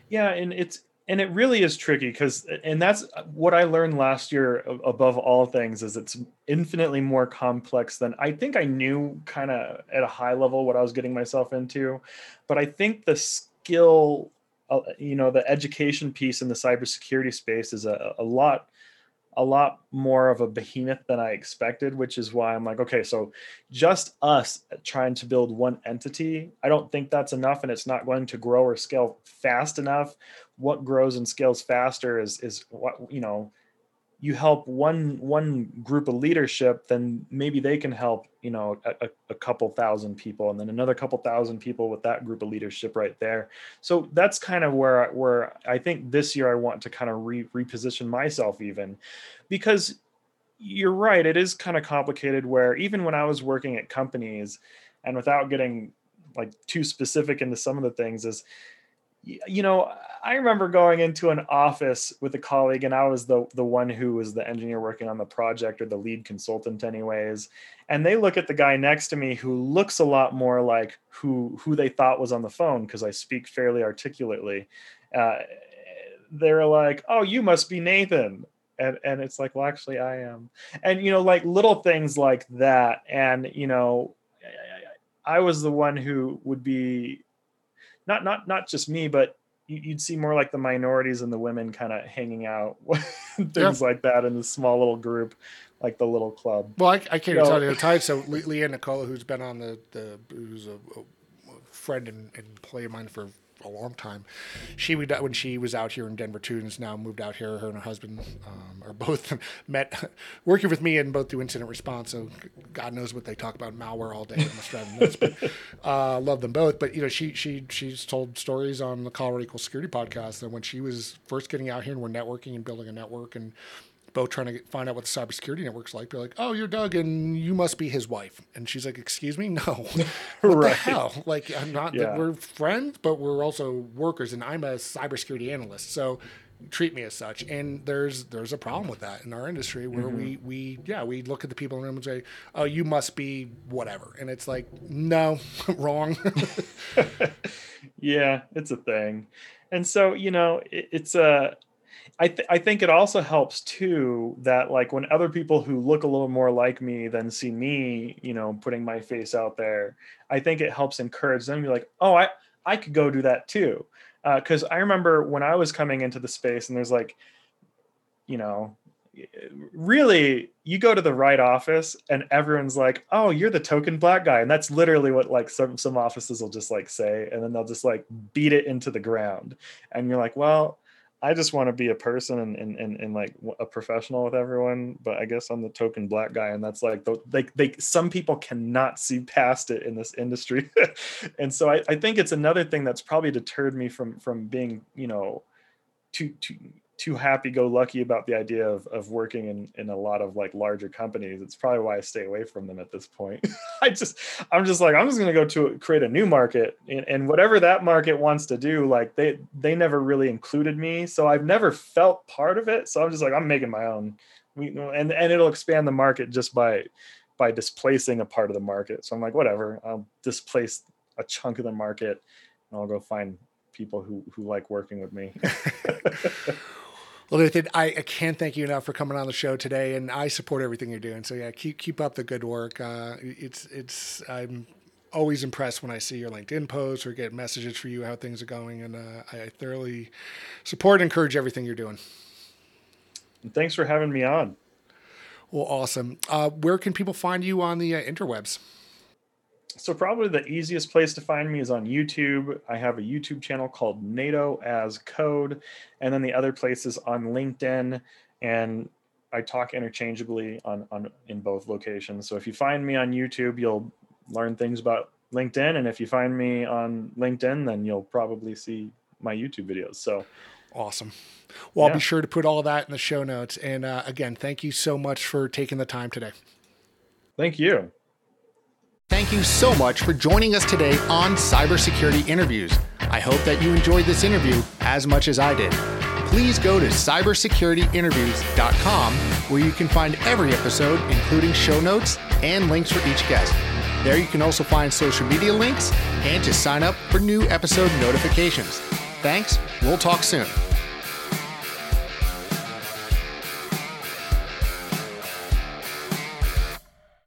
Speaker 2: Yeah, and it's and it really is tricky because and that's what I learned last year above all things is it's infinitely more complex than I think I knew kind of at a high level what I was getting myself into, but I think the skill uh, you know the education piece in the cybersecurity space is a, a lot a lot more of a behemoth than I expected, which is why I'm like, okay, so just us trying to build one entity, I don't think that's enough, and it's not going to grow or scale fast enough. What grows and scales faster is is what you know. You help one one group of leadership, then maybe they can help you know a, a, couple thousand people, and then another couple thousand people with that group of leadership right there. So that's kind of where where I think this year I want to kind of re, reposition myself even because you're right it is kind of complicated where even when i was working at companies and without getting like too specific into some of the things is you know i remember going into an office with a colleague and i was the the one who was the engineer working on the project or the lead consultant anyways and they look at the guy next to me who looks a lot more like who who they thought was on the phone because i speak fairly articulately. Uh, they're like oh you must be nathan. And and it's like well actually i am. And you know like little things like that and you know i, I was the one who would be not not not just me but you- you'd see more like the minorities and the women kind of hanging out things like that in the small little group like the little club
Speaker 1: Well, I, I can't
Speaker 2: No.
Speaker 1: tell you the time. So Le- Leanne Nicola, who's been on the, the who's a, a friend and, and play of mine for a long time, she would when she was out here in Denver too, and has now moved out here. Her and her husband um, are both met working with me and both do incident response. So God knows what they talk about malware all day. Must drive them nuts. But uh, love them both. But you know, she she she's told stories on the Colorado Equal Security podcast that when she was first getting out here and we're networking and building a network and both trying to get, find out what the cybersecurity network's like. They're like, "Oh, you're Doug, and you must be his wife." And she's like, "Excuse me, no, what the hell? Like, I'm not.
Speaker 2: Yeah.
Speaker 1: We're friends, but we're also workers, and I'm a cybersecurity analyst, so." treat me as such and there's there's a problem with that in our industry where we mm-hmm. we yeah we look at the people in the room and say oh you must be whatever and it's like no wrong
Speaker 2: yeah it's a thing and so you know it, it's a I, th- I think it also helps too that like when other people who look a little more like me than see me you know putting my face out there i think it helps encourage them to be like oh i i could go do that too. Uh, because i remember when i was coming into the space and there's like you know really you go to the right office and everyone's like oh you're the token black guy. And that's literally what like some some offices will just like say. And then they'll just like beat it into the ground. And you're like well i just want to be a person and, and, and, and like a professional with everyone but i guess i'm the token black guy and that's like the, they, they some people cannot see past it in this industry. And so I, I think it's another thing that's probably deterred me from from being you know too too too happy go lucky about the idea of, of working in, in a lot of like larger companies it's probably why i stay away from them at this point. I just i'm just like i'm just going to go to create a new market and, and whatever that market wants to do like they they never really included me so i've never felt part of it so i'm just like i'm making my own. We, and and it'll expand the market just by by displacing a part of the market so i'm like whatever i'll displace a chunk of the market and i'll go find people who who like working with me
Speaker 1: Well, Nathan, I, I can't thank you enough for coming on the show today, and I support everything you're doing. So yeah, keep keep up the good work. Uh, it's it's I'm always impressed when I see your LinkedIn posts or get messages for you how things are going, and uh, I thoroughly support and encourage everything you're doing.
Speaker 2: Thanks for having me on
Speaker 1: Well, awesome. Uh, where can people find you on the uh, interwebs?
Speaker 2: So probably the easiest place to find me is on YouTube. I have a YouTube channel called Nato as Code, and then the other places on LinkedIn, and I talk interchangeably on on in both locations. So if you find me on YouTube, you'll learn things about LinkedIn, and if you find me on LinkedIn, then you'll probably see my YouTube videos. So
Speaker 1: Awesome. Well, I'll be sure to put all that in the show notes. And uh, again, thank you so much for taking the time today.
Speaker 2: thank you.
Speaker 1: Thank you so much for joining us today on Cybersecurity Interviews.
Speaker 3: I hope that you enjoyed this interview as much as I did. Please go to cybersecurityinterviews.com where you can find every episode, including show notes and links for each guest. There you can also find social media links and to sign up for new episode notifications. Thanks. We'll talk soon.